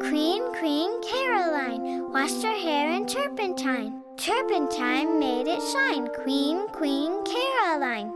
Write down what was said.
Queen, Queen Caroline washed her hair in turpentine. Turpentine made it shine. Queen, Queen Caroline.